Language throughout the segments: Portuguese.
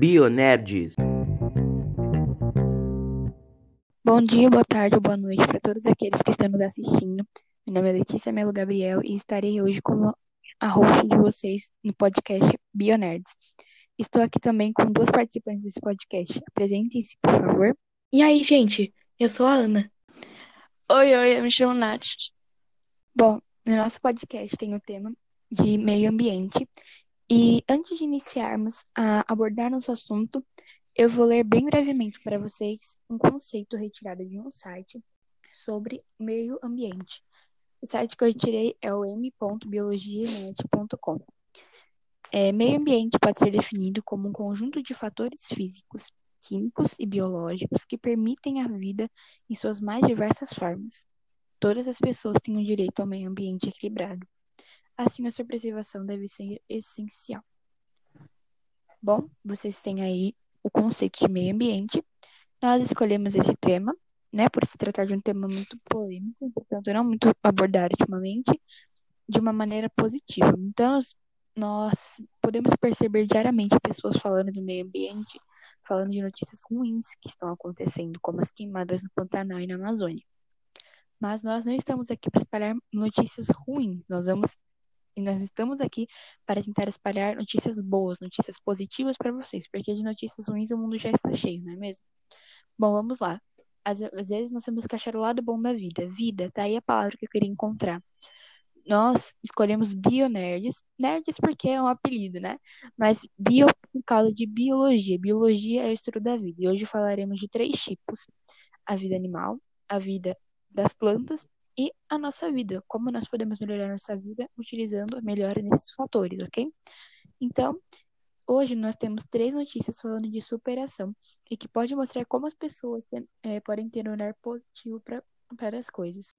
Bionerds. Bom dia, boa tarde ou boa noite para todos aqueles que estão nos assistindo. Meu nome é Letícia Melo Gabriel e estarei hoje como a host de vocês no podcast Bionerds. Estou aqui também com duas participantes desse podcast. Apresentem-se, por favor. E aí, gente? Eu sou a Ana. Oi, oi, eu me chamo Nath. Bom, no nosso podcast tem o tema de meio ambiente. E antes de iniciarmos a abordar nosso assunto, eu vou ler bem brevemente para vocês um conceito retirado de um site sobre meio ambiente. O site que eu retirei é o m.biologianet.com. É, meio ambiente pode ser definido como um conjunto de fatores físicos, químicos e biológicos que permitem a vida em suas mais diversas formas. Todas as pessoas têm o direito ao meio ambiente equilibrado. Assim, a sua preservação deve ser essencial. Bom, vocês têm aí o conceito de meio ambiente. Nós escolhemos esse tema, né, por se tratar de um tema muito polêmico, portanto, não muito abordado ultimamente, de uma maneira positiva. Então, nós podemos perceber diariamente pessoas falando do meio ambiente, falando de notícias ruins que estão acontecendo, como as queimadas no Pantanal e na Amazônia. Mas nós não estamos aqui para espalhar notícias ruins, nós vamos e nós estamos aqui para tentar espalhar notícias boas, notícias positivas para vocês, porque de notícias ruins o mundo já está cheio, não é mesmo? Bom, vamos lá. Às, vezes nós temos que achar o lado bom da vida. Vida, tá aí a palavra que eu queria encontrar. Nós escolhemos bionerds, nerds porque é um apelido, né? Mas bio por causa de biologia. Biologia é o estudo da vida. E hoje falaremos de três tipos: a vida animal, a vida das plantas e a nossa vida, como nós podemos melhorar nossa vida utilizando a melhora nesses fatores, ok? Então, hoje nós temos três notícias falando de superação e que pode mostrar como as pessoas é, podem ter um olhar positivo para as coisas.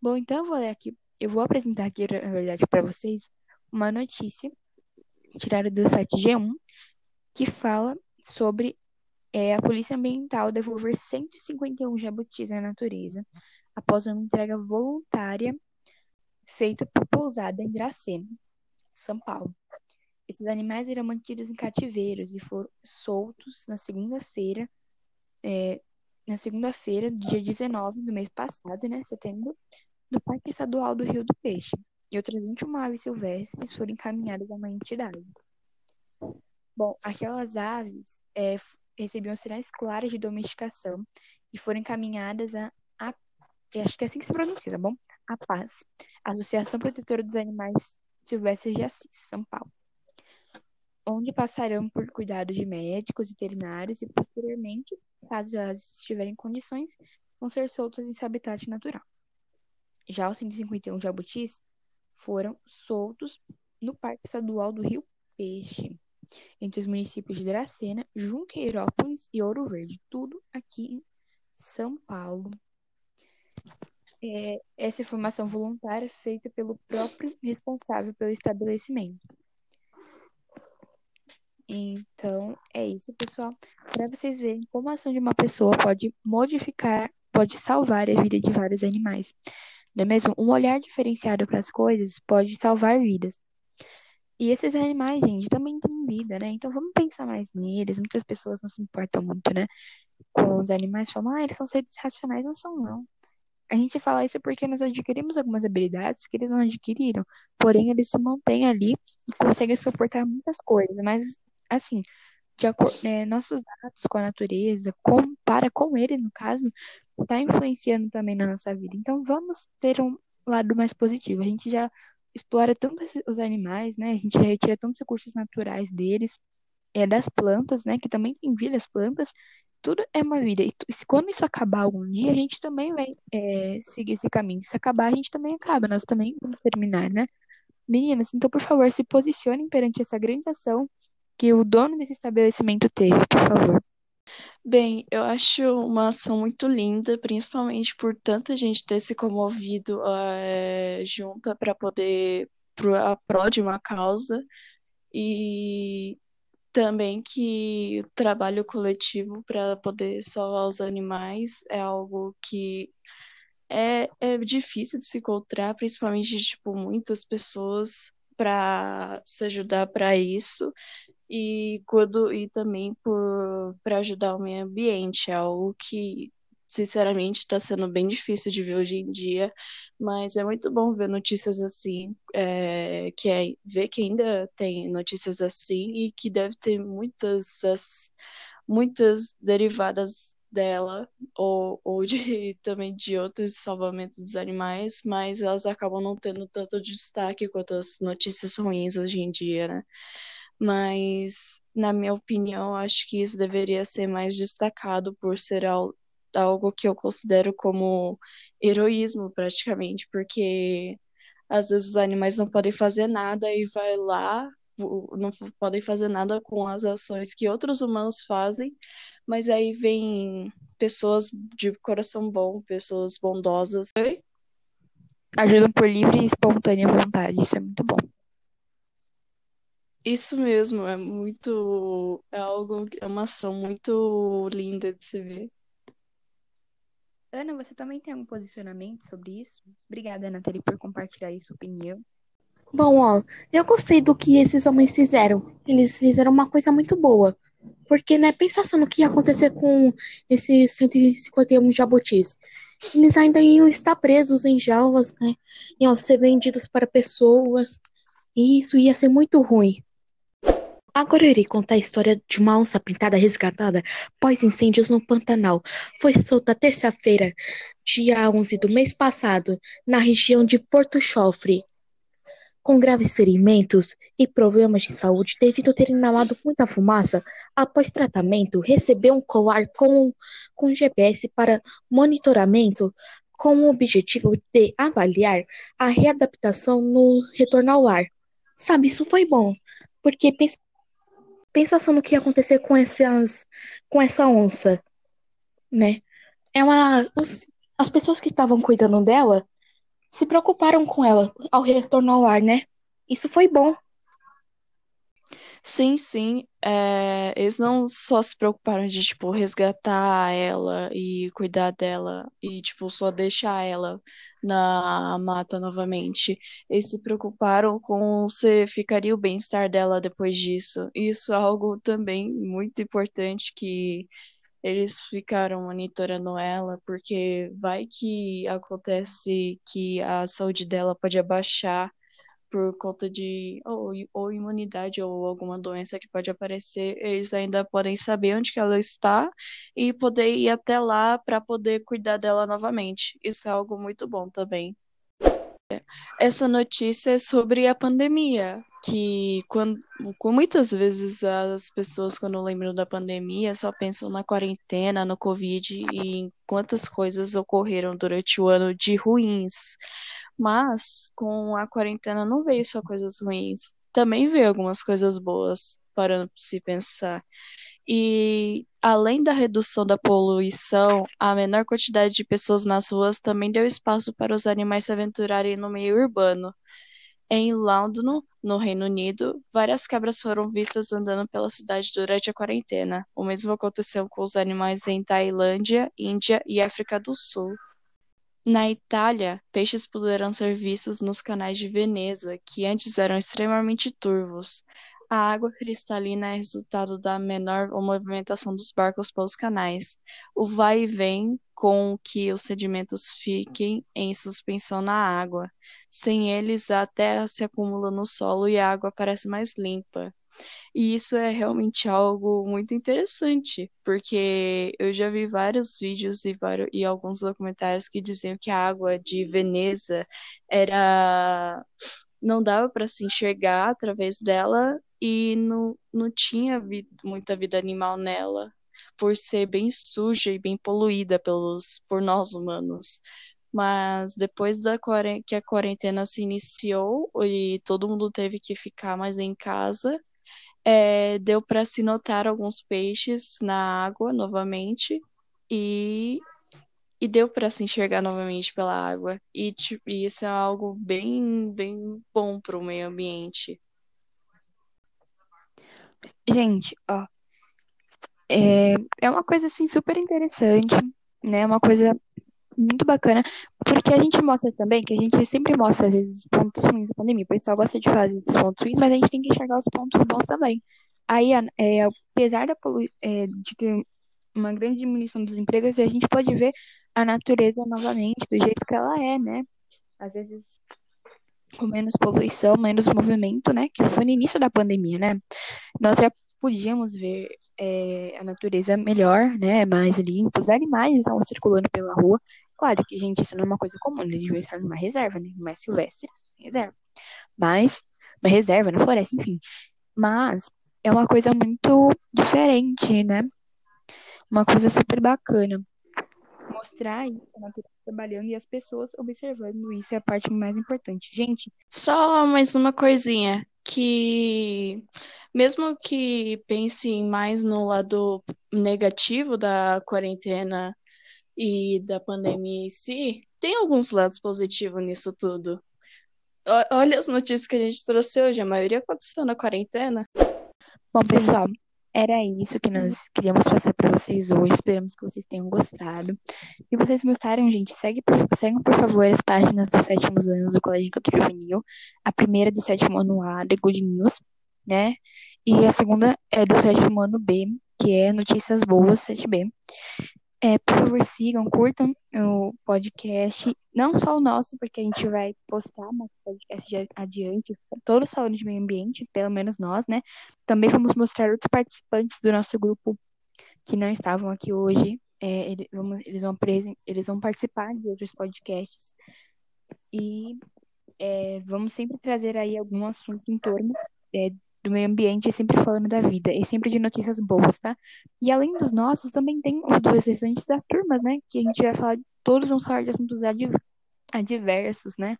Bom, então eu vou ler aqui, eu vou apresentar aqui, na verdade, para vocês uma notícia tirada do site G1 que fala sobre é, a Polícia Ambiental devolver 151 jabutis à natureza após uma entrega voluntária feita por pousada em Dracena, São Paulo. Esses animais eram mantidos em cativeiros e foram soltos na segunda-feira, é, na segunda-feira, dia 19 do mês passado, né, setembro, no Parque Estadual do Rio do Peixe. E outras 21 aves silvestres foram encaminhadas a uma entidade. Bom, aquelas aves é, recebiam sinais claros de domesticação e foram encaminhadas a acho que é assim que se pronuncia, tá bom? A Paz, Associação Protetora dos Animais Silvestres de Assis, São Paulo. Onde passarão por cuidado de médicos, veterinários e, posteriormente, caso elas estiverem em condições, vão ser soltas em seu habitat natural. Já os 151 jabutis foram soltos no Parque Estadual do Rio Peixe, entre os municípios de Dracena, Junqueirópolis e Ouro Verde, tudo aqui em São Paulo é, essa informação voluntária feita pelo próprio responsável pelo estabelecimento. Então, é isso, pessoal. Para vocês verem como a ação de uma pessoa pode modificar, pode salvar a vida de vários animais. Não é mesmo? Um olhar diferenciado para as coisas pode salvar vidas. E esses animais, gente, também têm vida, né? Então vamos pensar mais neles. Muitas pessoas não se importam muito, né? Com os animais, falam, ah, eles são seres racionais. Não são, não. A gente fala isso porque nós adquirimos algumas habilidades que eles não adquiriram, porém eles se mantêm ali e conseguem suportar muitas coisas, mas assim, de acordo, né, nossos atos com a natureza, com, para com ele, no caso, está influenciando também na nossa vida. Então vamos ter um lado mais positivo. A gente já explora tanto os animais, né? A gente já retira tantos recursos naturais deles, é das plantas, né? Que também tem vida as plantas, tudo é uma vida. E quando isso acabar algum dia, a gente também vai é, seguir esse caminho. Se acabar, a gente também acaba. Nós também vamos terminar, né? Meninas, então, por favor, se posicionem perante essa grande ação que o dono desse estabelecimento teve, por favor. Bem, eu acho uma ação muito linda, principalmente por tanta gente ter se comovido é, junta para poder pro, a pró de uma causa e também que o trabalho coletivo para poder salvar os animais é algo que é, é difícil de se encontrar, principalmente tipo, muitas pessoas para se ajudar para isso. e quando e também por para ajudar o meio ambiente, é algo que sinceramente está sendo bem difícil de ver hoje em dia, mas é muito bom ver notícias assim, é, que é ver que ainda tem notícias assim e que deve ter muitas as, muitas derivadas dela ou, ou de também de outros salvamentos dos animais, mas elas acabam não tendo tanto destaque quanto as notícias ruins hoje em dia, né? Mas, na minha opinião, acho que isso deveria ser mais destacado por ser algo que eu considero como heroísmo, praticamente, porque às vezes os animais não podem fazer nada e vai lá, não podem fazer nada com as ações que outros humanos fazem, mas aí vem pessoas de coração bom, pessoas bondosas. Ajudam por livre e espontânea vontade, isso é muito bom. Isso mesmo, é muito. É algo, é uma ação muito linda de se ver. Ana, você também tem algum posicionamento sobre isso? Obrigada, Nathalie, por compartilhar sua opinião. Bom, ó, eu gostei do que esses homens fizeram. Eles fizeram uma coisa muito boa. Porque, né, pensa só no que ia acontecer com esses 151 jabutis. Eles ainda iam estar presos em jaulas, né? Iam ser vendidos para pessoas. E isso ia ser muito ruim. Agora eu irei contar a história de uma onça pintada resgatada pós incêndios no Pantanal. Foi solta terça-feira, dia 11 do mês passado, na região de Porto Chofre, com graves ferimentos e problemas de saúde devido a ter inalado muita fumaça, após tratamento, recebeu um colar com, com GPS para monitoramento com o objetivo de avaliar a readaptação no retorno ao ar. Sabe, isso foi bom, porque pensa, pensa só no que ia acontecer com, essas, com essa onça, né? Ela, os, as pessoas que estavam cuidando dela se preocuparam com ela ao retorno ao ar, né? Isso foi bom. Sim, sim. É, eles não só se preocuparam de, tipo, resgatar ela e cuidar dela e, tipo, só deixar ela na mata novamente. Eles se preocuparam com se ficaria o bem-estar dela depois disso. Isso é algo também muito importante que eles ficaram monitorando ela, porque vai que acontece que a saúde dela pode abaixar por conta de ou, ou imunidade ou alguma doença que pode aparecer, eles ainda podem saber onde que ela está e poder ir até lá para poder cuidar dela novamente. Isso é algo muito bom também. Essa notícia é sobre a pandemia, que quando, muitas vezes as pessoas quando lembram da pandemia só pensam na quarentena, no Covid e em quantas coisas ocorreram durante o ano de ruins. Mas com a quarentena não veio só coisas ruins, também veio algumas coisas boas para se pensar. E além da redução da poluição, a menor quantidade de pessoas nas ruas também deu espaço para os animais se aventurarem no meio urbano. Em London, no Reino Unido, várias cabras foram vistas andando pela cidade durante a quarentena. O mesmo aconteceu com os animais em Tailândia, Índia e África do Sul. Na Itália, peixes puderam ser vistos nos canais de Veneza, que antes eram extremamente turvos. A água cristalina é resultado da menor movimentação dos barcos pelos canais. O vai e vem com que os sedimentos fiquem em suspensão na água. Sem eles, a terra se acumula no solo e a água parece mais limpa. E isso é realmente algo muito interessante, porque eu já vi vários vídeos e, vários, e alguns documentários que diziam que a água de Veneza era não dava para se enxergar através dela e não, não tinha muita vida animal nela, por ser bem suja e bem poluída pelos por nós humanos. Mas depois da que a quarentena se iniciou e todo mundo teve que ficar mais em casa, é, deu para se notar alguns peixes na água novamente e, e deu para se enxergar novamente pela água. E, tipo, isso é algo bem, bem bom para o meio ambiente. Gente, ó, é, é uma coisa assim super interessante, né? Uma coisa muito bacana, porque a gente mostra também, que a gente sempre mostra às vezes os pontos ruins da pandemia. O pessoal gosta de fazer os pontos ruins, mas a gente tem que enxergar os pontos bons também. Aí, é, apesar da é, de ter uma grande diminuição dos empregos, a gente pode ver a natureza novamente do jeito que ela é, né? Às vezes com menos poluição, menos movimento, né? Que foi no início da pandemia, né? Nós já podíamos ver é, a natureza melhor, né? Mais limpa, os animais estavam circulando pela rua. Claro que, gente, isso não é uma coisa comum, eles deviam estar numa reserva, né? Mais silvestres, reserva. Mas, uma reserva, na floresta, enfim. Mas é uma coisa muito diferente, né? Uma coisa super bacana. Mostrar isso, natureza trabalhando e as pessoas observando isso é a parte mais importante. Gente, Só mais uma coisinha, que mesmo que pensem mais no lado negativo da quarentena e da pandemia em si, tem alguns lados positivos nisso tudo. Olha as notícias que a gente trouxe hoje, a maioria aconteceu na quarentena. bom, Sim. pessoal, era isso que nós queríamos passar para vocês hoje. Esperamos que vocês tenham gostado. Se vocês gostaram, gente, segue por, por favor as páginas dos sétimos anos do Colégio Encanto Juvenil. A primeira do sétimo ano A, The Good News, né? E a segunda é do sétimo ano B, que é Notícias Boas 7B. É, por favor, sigam, curtam o podcast, não só o nosso, porque a gente vai postar mais podcast adiante, todos falando de meio ambiente, pelo menos nós, né? Também vamos mostrar outros participantes do nosso grupo que não estavam aqui hoje. É, eles, vão presen- eles vão participar de outros podcasts. E é, vamos sempre trazer aí algum assunto em torno é, do meio ambiente, sempre falando da vida, e sempre de notícias boas, tá? E além dos nossos, também tem os dos restantes das turmas, né? Que a gente vai falar, todos vão falar de assuntos adv- adversos, né?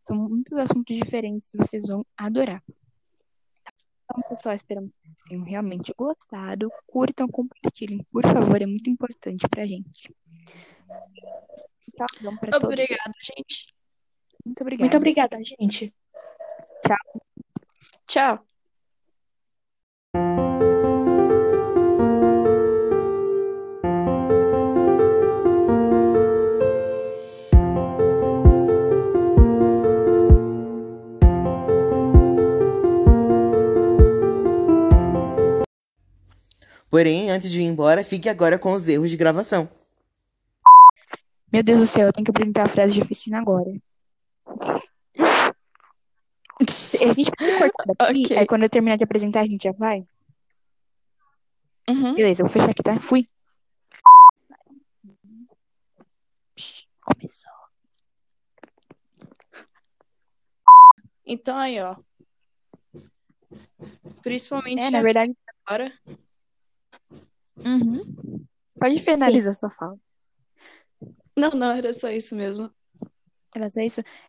São muitos assuntos diferentes, vocês vão adorar. Então, pessoal, esperamos que vocês tenham realmente gostado. Curtam, compartilhem, por favor, é muito importante pra gente. Tchau, pra todos. Obrigada, gente. Muito obrigada. Muito obrigada, gente. Tchau. Porém, antes de ir embora, fique agora com os erros de gravação. Meu Deus do céu, eu tenho que apresentar a frase de oficina agora. A gente pode cortar daqui, Ok. aí quando eu terminar de apresentar, a gente já vai? Uhum. Beleza, eu vou fechar aqui, tá? Fui. Começou. Então aí, ó. Principalmente É, na verdade. agora. Uhum. Pode finalizar sua fala. Não, não, era só isso mesmo. Era só isso.